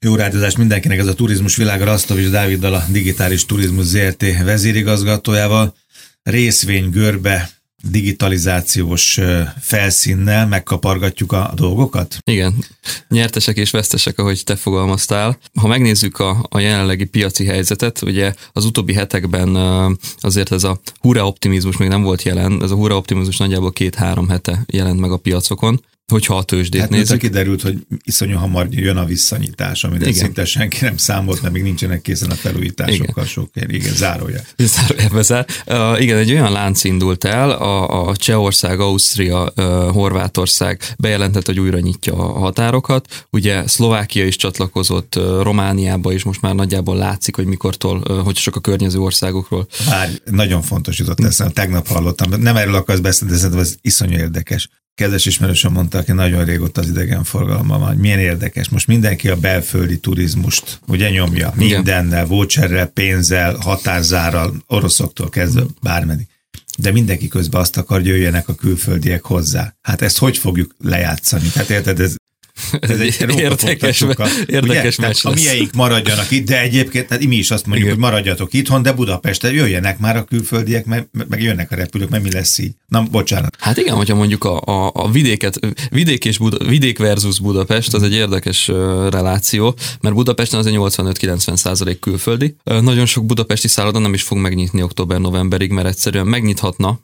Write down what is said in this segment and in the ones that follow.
Jó rádiózás mindenkinek, ez a Turizmus Világa Rasztovics Dáviddal, a Digitális Turizmus ZRT vezérigazgatójával. Részvény görbe digitalizációs felszínnel megkapargatjuk a dolgokat? Igen, nyertesek és vesztesek, ahogy te fogalmaztál. Ha megnézzük a, a jelenlegi piaci helyzetet, ugye az utóbbi hetekben azért ez a hurra optimizmus még nem volt jelen, ez a hurra optimizmus nagyjából két-három hete jelent meg a piacokon hogyha a tőzsdét hát nézzük. kiderült, hogy iszonyú hamar jön a visszanyitás, amire igen. szinte senki nem számolt, mert még nincsenek készen a felújításokkal sok Igen, zárója. Zárója zár. Uh, igen, egy olyan lánc indult el, a, a Csehország, Ausztria, uh, Horvátország bejelentett, hogy újra nyitja a határokat. Ugye Szlovákia is csatlakozott, uh, Romániába is most már nagyjából látszik, hogy mikortól, uh, hogy csak a környező országokról. Már nagyon fontos jutott eszembe, tegnap hallottam, nem erről akarsz beszélni, de ez iszonyú érdekes kedves ismerősöm mondta, aki nagyon régóta az idegenforgalma van, hogy milyen érdekes. Most mindenki a belföldi turizmust ugye nyomja. Mindennel, voucherrel, pénzzel, határzárral, oroszoktól kezdve bármeddig. De mindenki közben azt akar, hogy jöjjenek a külföldiek hozzá. Hát ezt hogy fogjuk lejátszani? Tehát érted, ez ez egy érdekes, érdekes meccs A mieink maradjanak itt, de egyébként tehát mi is azt mondjuk, Igen. hogy maradjatok itthon, de Budapesten jöjjenek már a külföldiek, meg, meg jönnek a repülők, mert mi lesz így. Na, bocsánat. Hát igen, hogyha mondjuk a, a, a vidéket, vidék, és Buda, vidék versus Budapest, az egy érdekes reláció, mert Budapesten az egy 85-90 százalék külföldi. Nagyon sok budapesti szálloda nem is fog megnyitni október-novemberig, mert egyszerűen megnyithatna,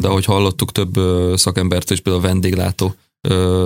de ahogy hallottuk több szakembertől, és például a vendéglátó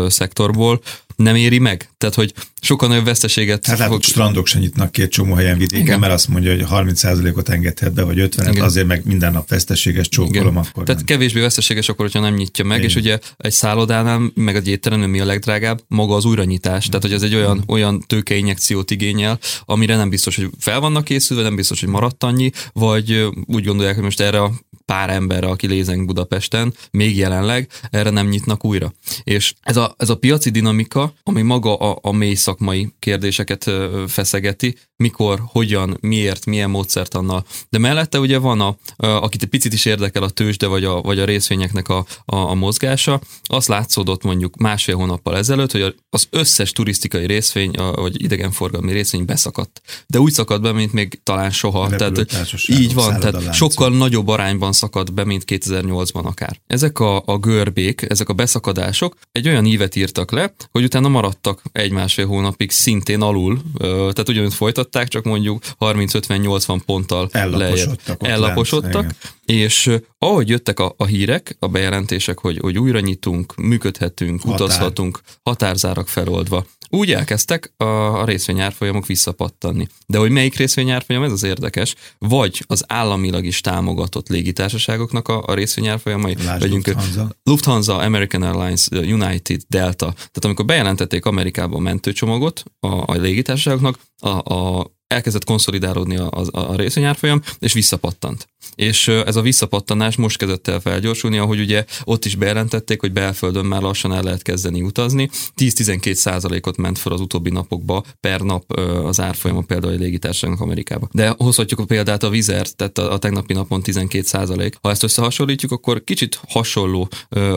szektorból, nem éri meg? Tehát, hogy sokkal nagyobb veszteséget... Hát fog... strandok se nyitnak két csomó helyen vidéken, Igen. mert azt mondja, hogy 30%-ot engedhet be, vagy 50 azért meg minden nap veszteséges csókolom, akkor Tehát nem. kevésbé veszteséges akkor, hogyha nem nyitja meg, Igen. és ugye egy szállodánál, meg egy étteremnél mi a legdrágább? Maga az újranyitás. Tehát, hogy ez egy olyan, olyan tőkeinjekciót igényel, amire nem biztos, hogy fel vannak készülve, nem biztos, hogy maradt annyi, vagy úgy gondolják, hogy most erre a pár emberre, aki lézenk Budapesten, még jelenleg, erre nem nyitnak újra. És ez a, ez a piaci dinamika, ami maga a, a mély szakmai kérdéseket feszegeti, mikor, hogyan, miért, milyen módszert annal. De mellette ugye van, a, akit egy picit is érdekel a tőzsde vagy a, vagy a részvényeknek a, a, a mozgása, azt látszódott mondjuk másfél hónappal ezelőtt, hogy az összes turisztikai részvény, vagy idegenforgalmi részvény beszakadt. De úgy szakadt be, mint még talán soha. Tehát, így van, tehát sokkal nagyobb arányban szakad be, mint 2008-ban akár. Ezek a, a görbék, ezek a beszakadások egy olyan ívet írtak le, hogy utána maradtak egy-másfél hónapig szintén alul, tehát ugyanúgy folytatták, csak mondjuk 30-50-80 ponttal ellaposodtak, ellaposodtak és ahogy jöttek a, a hírek, a bejelentések, hogy, hogy újra nyitunk, működhetünk, Határ. utazhatunk, határzárak feloldva, úgy elkezdtek a, a részvényárfolyamok visszapattanni. De hogy melyik részvényárfolyam, ez az érdekes, vagy az államilag is támogatott légitársaságoknak a, a részvényárfolyamai, vegyünk Lufthansa. Lufthansa, American Airlines, United, Delta. Tehát amikor bejelentették Amerikába a mentőcsomagot a, a légitársaságoknak, a, a elkezdett konszolidálódni a, a, a részvényárfolyam, és visszapattant. És ez a visszapattanás most kezdett el felgyorsulni, ahogy ugye ott is bejelentették, hogy belföldön már lassan el lehet kezdeni utazni. 10-12 százalékot ment fel az utóbbi napokba per nap az árfolyama például a légitársaságnak Amerikába. De hozhatjuk a példát a Vizer, tehát a, a tegnapi napon 12 százalék. Ha ezt összehasonlítjuk, akkor kicsit hasonló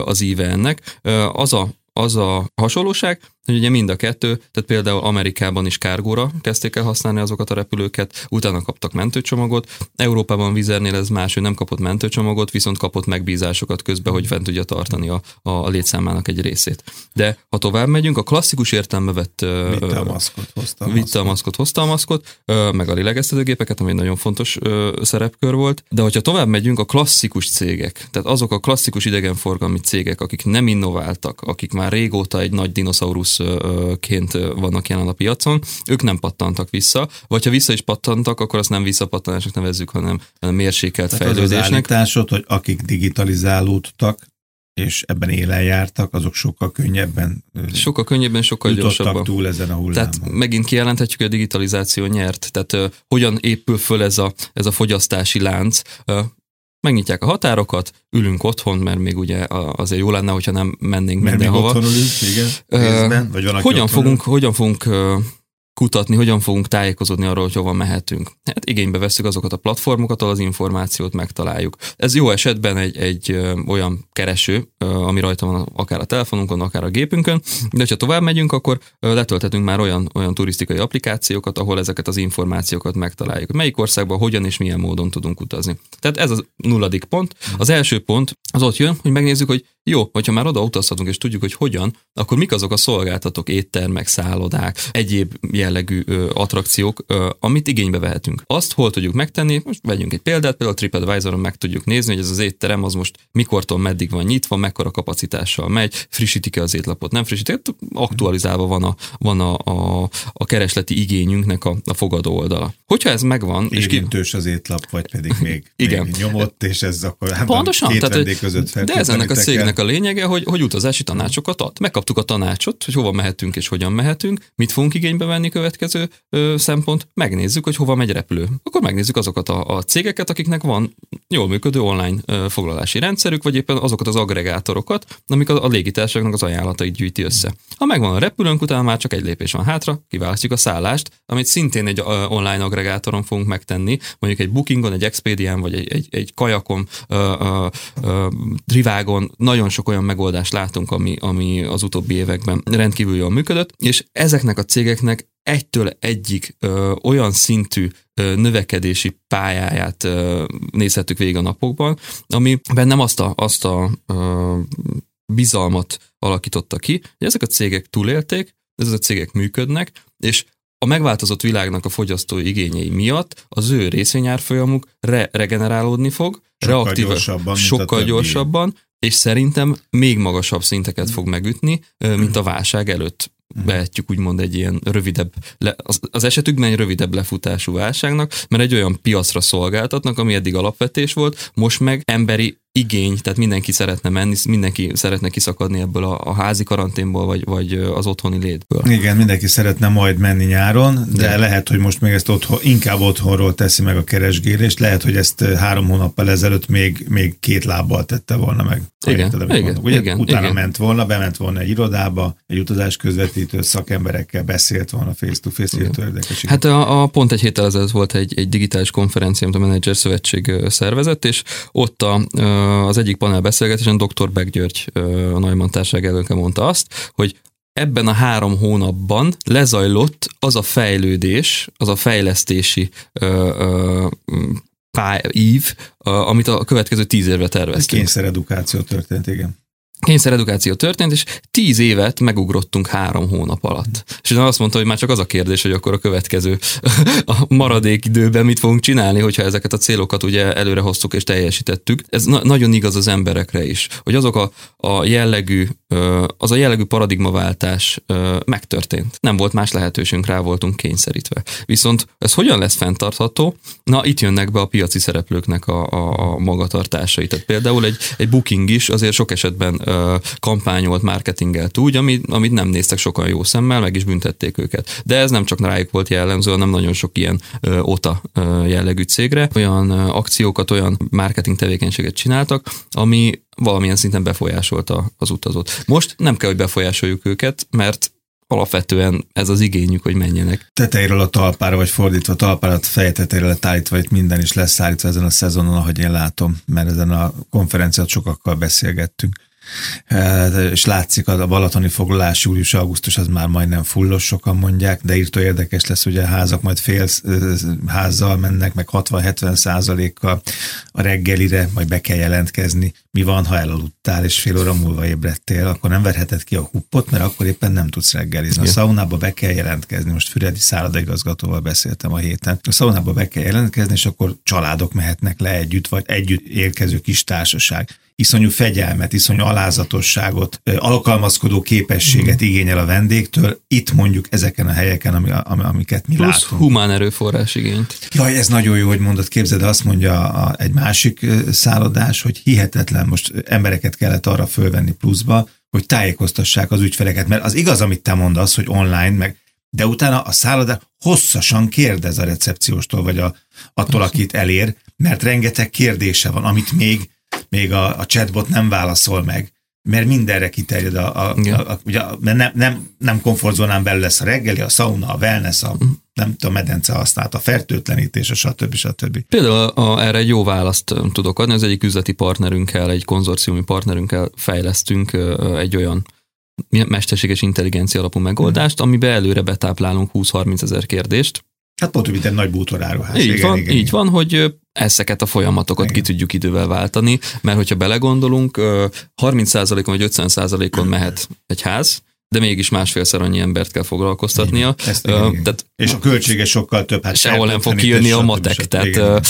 az íve ennek. Az a az a hasonlóság, hogy ugye mind a kettő, tehát például Amerikában is kárgóra kezdték el használni azokat a repülőket, utána kaptak mentőcsomagot, Európában Vizernél ez más, hogy nem kapott mentőcsomagot, viszont kapott megbízásokat közben, hogy fent tudja tartani a, a létszámának egy részét. De ha tovább megyünk, a klasszikus értelme vett vitte a maszkot, hozta a vitte a maszkot, hozta a maszkot, meg a lélegeztetőgépeket, ami egy nagyon fontos szerepkör volt. De hogyha tovább megyünk, a klasszikus cégek, tehát azok a klasszikus idegenforgalmi cégek, akik nem innováltak, akik már régóta egy nagy dinoszaurusz ként vannak jelen a piacon, ők nem pattantak vissza, vagy ha vissza is pattantak, akkor azt nem visszapattanásnak nevezzük, hanem mérsékelt Tehát fejlődésnek. Az az hogy akik digitalizálódtak, és ebben élen jártak, azok sokkal könnyebben sokkal könnyebben, sokkal gyorsabban. túl ezen a hullámon. Tehát megint kijelenthetjük, hogy a digitalizáció nyert. Tehát uh, hogyan épül föl ez a, ez a fogyasztási lánc. Uh, megnyitják a határokat, ülünk otthon, mert még ugye azért jó lenne, hogyha nem mennénk mert mindenhova. Mert igen, részben, vagy van, hogyan fogunk, hogyan fogunk kutatni, hogyan fogunk tájékozódni arról, hogy hova mehetünk. Hát igénybe veszük azokat a platformokat, ahol az információt megtaláljuk. Ez jó esetben egy, egy olyan kereső, ö, ami rajta van akár a telefonunkon, akár a gépünkön, de ha tovább megyünk, akkor letölthetünk már olyan, olyan turisztikai applikációkat, ahol ezeket az információkat megtaláljuk. Melyik országban hogyan és milyen módon tudunk utazni. Tehát ez a nulladik pont. Az első pont az ott jön, hogy megnézzük, hogy jó, hogyha már oda utazhatunk és tudjuk, hogy hogyan, akkor mik azok a szolgáltatók, éttermek, szállodák, egyéb jellegű ö, attrakciók, ö, amit igénybe vehetünk. Azt hol tudjuk megtenni, most vegyünk egy példát, például a TripAdvisor-on meg tudjuk nézni, hogy ez az étterem az most mikortól meddig van nyitva, mekkora kapacitással megy, frissítik-e az étlapot, nem frissítik, hát aktualizálva van a, van a, a, a keresleti igényünknek a, a fogadó oldala. Hogyha ez megvan, és ki... az étlap, vagy pedig még, Igen. még nyomott, és ez akkor Pontosan, két tehát, között De ez ennek a cégnek a lényege, hogy, hogy utazási tanácsokat ad. Megkaptuk a tanácsot, hogy hova mehetünk és hogyan mehetünk, mit fogunk igénybe venni következő ö, szempont, megnézzük, hogy hova megy repülő. Akkor megnézzük azokat a, a cégeket, akiknek van jól működő online ö, foglalási rendszerük, vagy éppen azokat az agregátorokat, amik a, a légitársaságnak az ajánlatait gyűjti össze. Ha megvan a repülőnk, utána már csak egy lépés van hátra, kiválasztjuk a szállást, amit szintén egy ö, online agregátoron fogunk megtenni, mondjuk egy Bookingon, egy Expedián, vagy egy, egy, egy kajakon, ö, ö, ö, Trivágon, nagyon sok olyan megoldást látunk, ami, ami az utóbbi években rendkívül jól működött, és ezeknek a cégeknek egytől egyik ö, olyan szintű ö, növekedési pályáját ö, nézhetük végig a napokban, ami nem azt a, azt a ö, bizalmat alakította ki, hogy ezek a cégek túlélték, ezek a cégek működnek, és a megváltozott világnak a fogyasztói igényei miatt az ő részvényárfolyamuk re- regenerálódni fog, sokkal reaktív, gyorsabban, sokkal gyorsabban, és szerintem még magasabb szinteket fog megütni, mint a válság előtt vehetjük úgymond egy ilyen rövidebb, le, az, az esetükben egy rövidebb lefutású válságnak, mert egy olyan piacra szolgáltatnak, ami eddig alapvetés volt, most meg emberi igény, tehát mindenki szeretne menni, mindenki szeretne kiszakadni ebből a, a házi karanténból, vagy, vagy az otthoni létből. Igen, mindenki szeretne majd menni nyáron, de, de lehet, hogy most még ezt otthon, inkább otthonról teszi meg a keresgélést, lehet, hogy ezt három hónappal ezelőtt még, még két lábbal tette volna meg. Igen, igen, Ugye, igen, utána igen. ment volna, bement volna egy irodába, egy utazás közvetítő szakemberekkel beszélt volna face-to-face, érdekes. Hát a, a, pont egy héttel ezelőtt volt egy, egy digitális konferencia, amit a Manager Szövetség szervezett, és ott a, az egyik panel beszélgetésen dr. Beck György, a Neumann társaság elnöke mondta azt, hogy ebben a három hónapban lezajlott az a fejlődés, az a fejlesztési ö, amit a következő tíz évre terveztünk. Kényszeredukáció történt, igen kényszeredukáció történt, és tíz évet megugrottunk három hónap alatt. És azt mondta, hogy már csak az a kérdés, hogy akkor a következő a maradék időben mit fogunk csinálni, hogyha ezeket a célokat ugye előre hoztuk és teljesítettük. Ez na- nagyon igaz az emberekre is, hogy azok a, a jellegű, az a jellegű paradigmaváltás megtörtént. Nem volt más lehetőségünk, rá voltunk kényszerítve. Viszont ez hogyan lesz fenntartható? Na, itt jönnek be a piaci szereplőknek a, a, a magatartásai. Tehát például egy, egy booking is azért sok esetben kampányolt, marketingelt úgy, amit, amit nem néztek sokan jó szemmel, meg is büntették őket. De ez nem csak rájuk volt jellemző, hanem nagyon sok ilyen OTA jellegű cégre. Olyan akciókat, olyan marketing tevékenységet csináltak, ami valamilyen szinten befolyásolta az utazót. Most nem kell, hogy befolyásoljuk őket, mert alapvetően ez az igényük, hogy menjenek. Tetejéről a talpára, vagy fordítva, talpára feje tetejére lett állítva, itt minden is lesz állítva ezen a szezonon, ahogy én látom, mert ezen a konferenciát sokakkal beszélgettünk. Hát, és látszik a balatoni foglalás július-augusztus az már majdnem fullos, sokan mondják, de írtó érdekes lesz, hogy a házak majd fél házzal mennek, meg 60-70 százalékkal a reggelire, majd be kell jelentkezni. Mi van, ha elaludtál, és fél óra múlva ébredtél, akkor nem verheted ki a huppot, mert akkor éppen nem tudsz reggelizni. A szaunába be kell jelentkezni. Most Füredi szállodaigazgatóval beszéltem a héten. A szaunába be kell jelentkezni, és akkor családok mehetnek le együtt, vagy együtt érkező kis társaság iszonyú fegyelmet, iszonyú alázatosságot, alkalmazkodó képességet igényel a vendégtől, itt mondjuk ezeken a helyeken, ami, ami, amiket mi Plusz látunk. humán erőforrás igényt. Jaj, ez nagyon jó, hogy mondod, képzeld, azt mondja a, egy másik szállodás, hogy hihetetlen, most embereket kellett arra fölvenni pluszba, hogy tájékoztassák az ügyfeleket, mert az igaz, amit te mondasz, hogy online, meg de utána a szállodás hosszasan kérdez a recepcióstól, vagy a, attól, akit elér, mert rengeteg kérdése van, amit még még a, a chatbot nem válaszol meg, mert mindenre kiterjed a, a, a, a ugye, mert nem, nem, nem komfortzónán belül lesz a reggeli, a sauna, a wellness, a, nem tudom, medence használat, a fertőtlenítés, a stb. stb. Például a, erre egy jó választ tudok adni, az egyik üzleti partnerünkkel, egy konzorciumi partnerünkkel fejlesztünk egy olyan mesterséges intelligencia alapú megoldást, amiben előre betáplálunk 20-30 ezer kérdést, Hát pont, mint egy nagy bútoráruház. Így igen, van, igen, így igen. van, hogy ezeket a folyamatokat igen. ki tudjuk idővel váltani, mert hogyha belegondolunk, 30%-on vagy 50%-on mehet egy ház, de mégis másfélszer annyi embert kell foglalkoztatnia. Ezt, igen, uh, tehát és a költsége sokkal több. Hát sehol nem fog kijönni a matek. Tehát igen.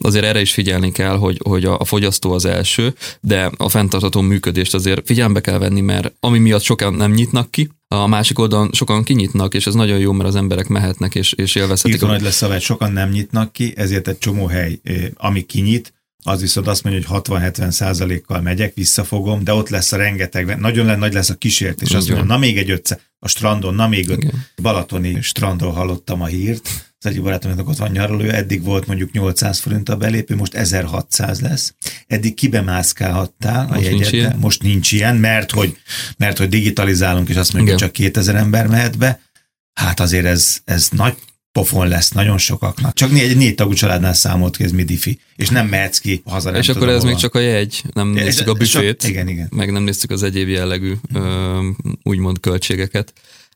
azért erre is figyelni kell, hogy, hogy a, a fogyasztó az első, de a fenntartható működést azért figyelembe kell venni, mert ami miatt sokan nem nyitnak ki, a másik oldalon sokan kinyitnak, és ez nagyon jó, mert az emberek mehetnek és, és élvezhetik. Itt nagy lesz a sokan nem nyitnak ki, ezért egy csomó hely, ami kinyit, az viszont azt mondja, hogy 60-70 százalékkal megyek, visszafogom, de ott lesz a rengeteg, nagyon nagy lesz a kísértés. Azt mondja, na még egy ötsze, a strandon, na még öt. Balatoni strandról hallottam a hírt, az egyik barátomnak ott van nyaraló, eddig volt mondjuk 800 forint a belépő, most 1600 lesz. Eddig kibemászkálhattál most a jegyetre, most nincs ilyen, mert hogy, mert hogy digitalizálunk, és azt mondjuk, csak 2000 ember mehet be. Hát azért ez, ez nagy pofon lesz nagyon sokaknak. Csak egy négy tagú családnál számolt ki, ez midifi, és nem mehetsz ki haza. Nem és akkor ez még csak a jegy, nem ja, néztük a büfét, igen, igen. meg nem néztük az egyéb jellegű ö, úgymond költségeket.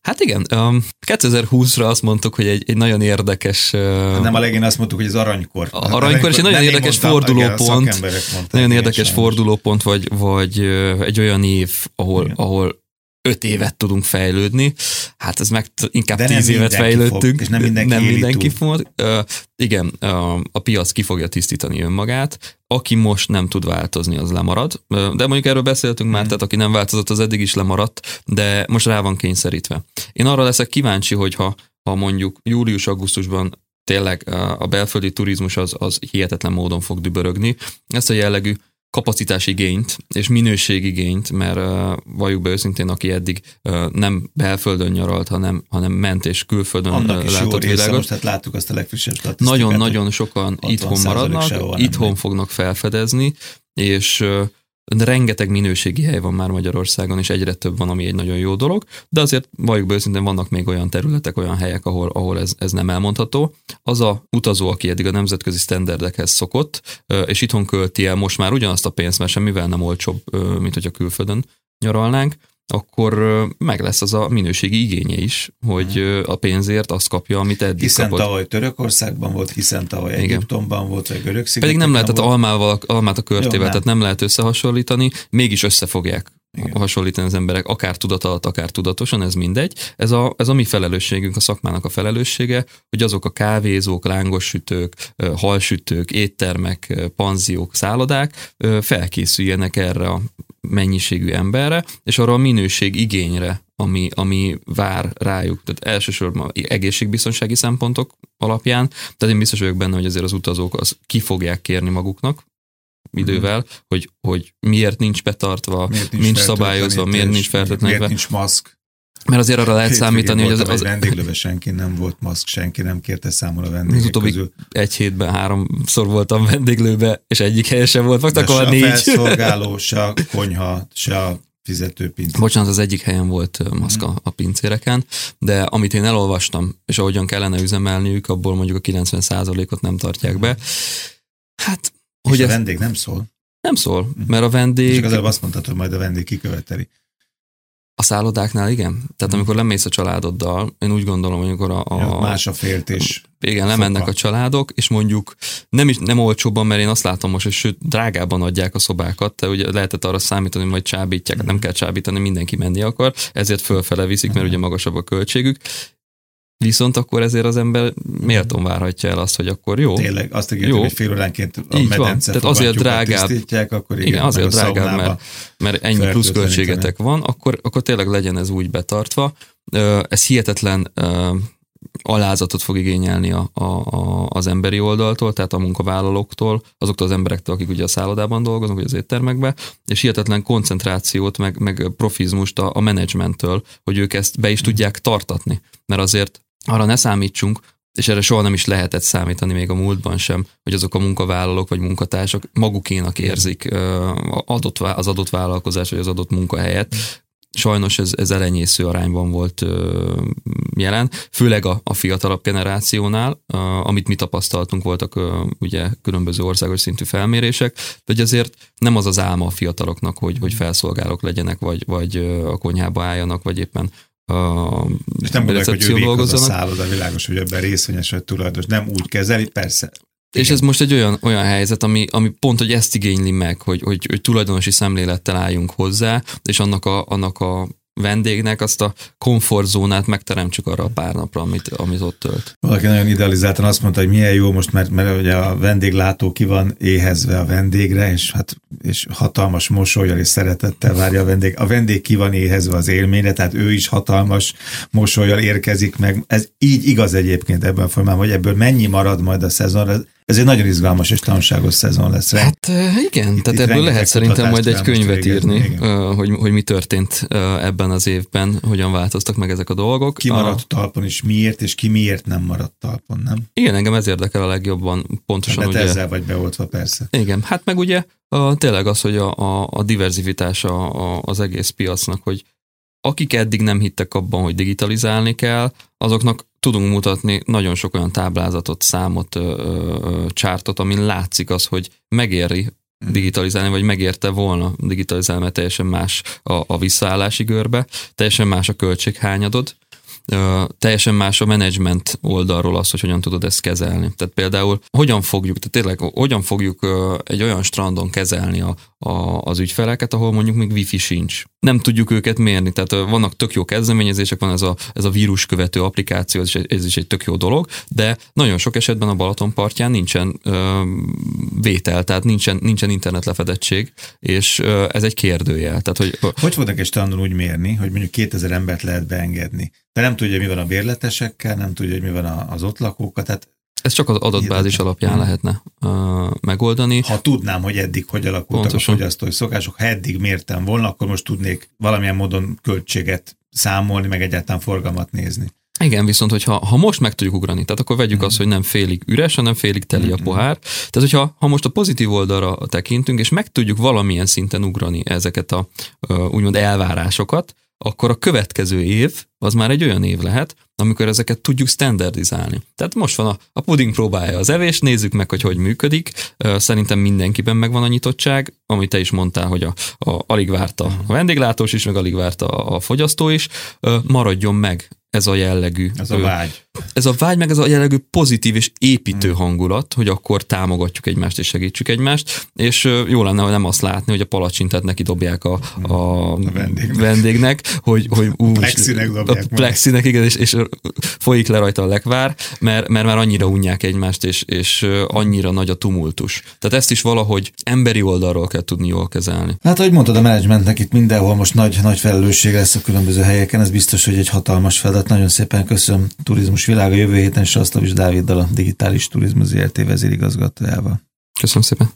Hát igen, um, 2020-ra azt mondtuk, hogy egy, egy nagyon érdekes... Uh, nem a legén azt mondtuk, hogy az aranykor. A arranykor, és egy nagyon érdekes mondtam, fordulópont. Nagyon érdekes fordulópont, vagy, vagy egy olyan év, ahol, ahol öt évet tudunk fejlődni. Hát ez meg inkább De tíz évet fejlődtünk. Fog, és nem mindenki, nem mindenki fog. Uh, igen, uh, a piac ki fogja tisztítani önmagát. Aki most nem tud változni, az lemarad. De mondjuk erről beszéltünk már, tehát aki nem változott, az eddig is lemaradt, de most rá van kényszerítve. Én arra leszek kíváncsi, hogyha ha mondjuk július-augusztusban tényleg a belföldi turizmus az, az hihetetlen módon fog dübörögni. Ezt a jellegű kapacitásigényt és minőségigényt, mert uh, valljuk be őszintén, aki eddig uh, nem belföldön nyaralt, hanem, hanem ment és külföldön Annak is látott jó világot. Most, tehát láttuk azt a legfrissebb Nagyon-nagyon sokan itthon maradnak, itthon fognak felfedezni, és uh, rengeteg minőségi hely van már Magyarországon, és egyre több van, ami egy nagyon jó dolog, de azért valljuk be őszintén vannak még olyan területek, olyan helyek, ahol, ahol ez, ez nem elmondható. Az a utazó, aki eddig a nemzetközi standardekhez szokott, és itthon költi el most már ugyanazt a pénzt, mert semmivel nem olcsóbb, mint hogyha külföldön nyaralnánk, akkor meg lesz az a minőségi igénye is, hogy a pénzért azt kapja, amit eddig hiszen kapott. tavaly Törökországban volt, hiszen tavaly Igen. Egyiptomban volt, vagy görög Pedig nem lehetett almával, almát a körtével, Jó, tehát nem lehet összehasonlítani, mégis összefogják igen. hasonlítani az emberek, akár tudat alatt, akár tudatosan, ez mindegy. Ez a, ez a mi felelősségünk, a szakmának a felelőssége, hogy azok a kávézók, lángosütők, halsütők, éttermek, panziók, szállodák felkészüljenek erre a mennyiségű emberre, és arra a minőség igényre, ami, ami vár rájuk. Tehát elsősorban egészségbiztonsági szempontok alapján, tehát én biztos vagyok benne, hogy azért az utazók az ki fogják kérni maguknak, idővel, mm. hogy, hogy miért nincs betartva, miért nincs, nincs szabályozva, miért nincs feltétlenül. Miért nincs maszk. Mert azért arra lehet számítani, hogy az... az... vendéglőben senki nem volt maszk, senki nem kérte számol a vendégek Az utóbbi közül. egy hétben háromszor voltam vendéglőbe, és egyik helyen sem volt, faktak a négy. Se a felszolgáló, se a konyha, se a fizetőpincér. Bocsánat, az egyik helyen volt maszk a, a pincéreken, de amit én elolvastam, és ahogyan kellene üzemelniük, abból mondjuk a 90%-ot nem tartják be. Hát hogy a vendég nem szól? Nem szól, mhm. mert a vendég... És az azt mondtad, hogy majd a vendég kiköveteli. A szállodáknál igen. Tehát mhm. amikor lemész a családoddal, én úgy gondolom, hogy amikor a... a ja, más a féltés. Igen, lemennek a családok, és mondjuk nem, is, nem olcsóbban, mert én azt látom most, hogy sőt, drágában adják a szobákat, te ugye lehetett arra számítani, hogy majd csábítják, mm. nem kell csábítani, mindenki menni akar, ezért fölfele viszik, mert mhm. ugye magasabb a költségük, Viszont akkor ezért az ember méltón várhatja el azt, hogy akkor jó. Tényleg, azt ígértem, hogy fél óránként a Így van. Tehát azért drágább, akkor igen, igen azért drágább, mert, mert ennyi plusz költségetek van, akkor, akkor tényleg legyen ez úgy betartva. Ez hihetetlen alázatot fog igényelni a, a, a, az emberi oldaltól, tehát a munkavállalóktól, azoktól az emberektől, akik ugye a szállodában dolgoznak, vagy az éttermekben, és hihetetlen koncentrációt, meg, meg profizmust a, a menedzsmenttől, hogy ők ezt be is tudják tartatni. Mert azért arra ne számítsunk, és erre soha nem is lehetett számítani még a múltban sem, hogy azok a munkavállalók vagy munkatársak magukénak érzik az adott vállalkozás vagy az adott munkahelyet, sajnos ez, ez elenyésző arányban volt jelen, főleg a, a fiatalabb generációnál, amit mi tapasztaltunk, voltak ugye különböző országos szintű felmérések, hogy azért nem az az álma a fiataloknak, hogy, hogy felszolgálók legyenek, vagy, vagy a konyhába álljanak, vagy éppen a és nem mondják, hogy ő a szálloda, világos, hogy ebben részvényes vagy tulajdonos. Nem úgy kezeli, persze, és ez most egy olyan, olyan helyzet, ami, ami pont, hogy ezt igényli meg, hogy, hogy, hogy tulajdonosi szemlélettel álljunk hozzá, és annak a, annak a vendégnek azt a komfortzónát megteremtsük arra a pár napra, amit, amit ott tölt. Valaki nagyon idealizáltan azt mondta, hogy milyen jó most, mert, mert ugye a vendéglátó ki van éhezve a vendégre, és hát és hatalmas mosolyjal és szeretettel várja a vendég. A vendég ki van éhezve az élményre, tehát ő is hatalmas mosolyjal érkezik meg. Ez így igaz egyébként ebben a formában, hogy ebből mennyi marad majd a szezonra. Ez egy nagyon izgalmas és tanulságos szezon lesz. Hát igen, itt, tehát itt ebből lehet szerintem majd egy könyvet írni, igen. hogy, hogy mi történt ebben az évben, hogyan változtak meg ezek a dolgok. Ki maradt a... talpon, és miért, és ki miért nem maradt talpon, nem? Igen, engem ez érdekel a legjobban, pontosan hát ugye. ezzel vagy beoltva, persze. Igen, hát meg ugye a, tényleg az, hogy a, a, a diverzifitása az egész piacnak, hogy akik eddig nem hittek abban, hogy digitalizálni kell, azoknak tudunk mutatni nagyon sok olyan táblázatot, számot, csártot, amin látszik az, hogy megéri hmm. digitalizálni, vagy megérte volna digitalizálni, mert teljesen más a, a visszaállási görbe, teljesen más a költséghányadod, teljesen más a menedzsment oldalról az, hogy hogyan tudod ezt kezelni. Tehát például hogyan fogjuk, tehát tényleg hogyan fogjuk egy olyan strandon kezelni a, a, az ügyfeleket, ahol mondjuk még wifi sincs. Nem tudjuk őket mérni, tehát vannak tök jó kezdeményezések, van ez a, ez a vírus követő applikáció, ez is, egy, ez is egy tök jó dolog, de nagyon sok esetben a Balaton partján nincsen ö, vétel, tehát nincsen, nincsen internetlefedettség, és ö, ez egy kérdőjel. Tehát, hogy, hogy fognak egy strandon úgy mérni, hogy mondjuk 2000 embert lehet beengedni? De nem tudja, mi van a bérletesekkel, nem tudja, hogy mi van az ott lakókkal, tehát ez csak az adatbázis alapján hmm. lehetne uh, megoldani. Ha tudnám, hogy eddig hogy alakultak Pontosan. a fogyasztói szokások, ha eddig mértem volna, akkor most tudnék valamilyen módon költséget számolni, meg egyáltalán forgalmat nézni. Igen, viszont hogyha ha most meg tudjuk ugrani, tehát akkor vegyük mm. azt, hogy nem félig üres, hanem félig teli mm. a pohár. Tehát, hogyha ha most a pozitív oldalra tekintünk, és meg tudjuk valamilyen szinten ugrani ezeket a úgymond elvárásokat, akkor a következő év az már egy olyan év lehet, amikor ezeket tudjuk standardizálni. Tehát most van a, a puding próbálja az evés, nézzük meg, hogy hogy működik. Szerintem mindenkiben megvan a nyitottság, amit te is mondtál, hogy a, a, alig várta a vendéglátós is, meg alig várta a fogyasztó is. Maradjon meg ez a jellegű. Ez a vágy. Ez a vágy, meg ez a jellegű pozitív és építő hmm. hangulat, hogy akkor támogatjuk egymást és segítsük egymást, és jó lenne, hogy nem azt látni, hogy a palacsintát neki dobják a, a, a vendégnek. vendégnek, hogy, hogy ú, plexinek dobják a plexinek, igen, és, és folyik le rajta a lekvár, mert, mert már annyira unják egymást, és, és annyira nagy a tumultus. Tehát ezt is valahogy emberi oldalról kell tudni jól kezelni. Hát, ahogy mondtad, a menedzsmentnek itt mindenhol most nagy, nagy felelősség lesz a különböző helyeken, ez biztos, hogy egy hatalmas feladat. Nagyon szépen köszönöm Turizmus Világa jövő héten Sasztavis Dáviddal a Digitális Turizmus ZRT vezérigazgatójával. Köszönöm szépen.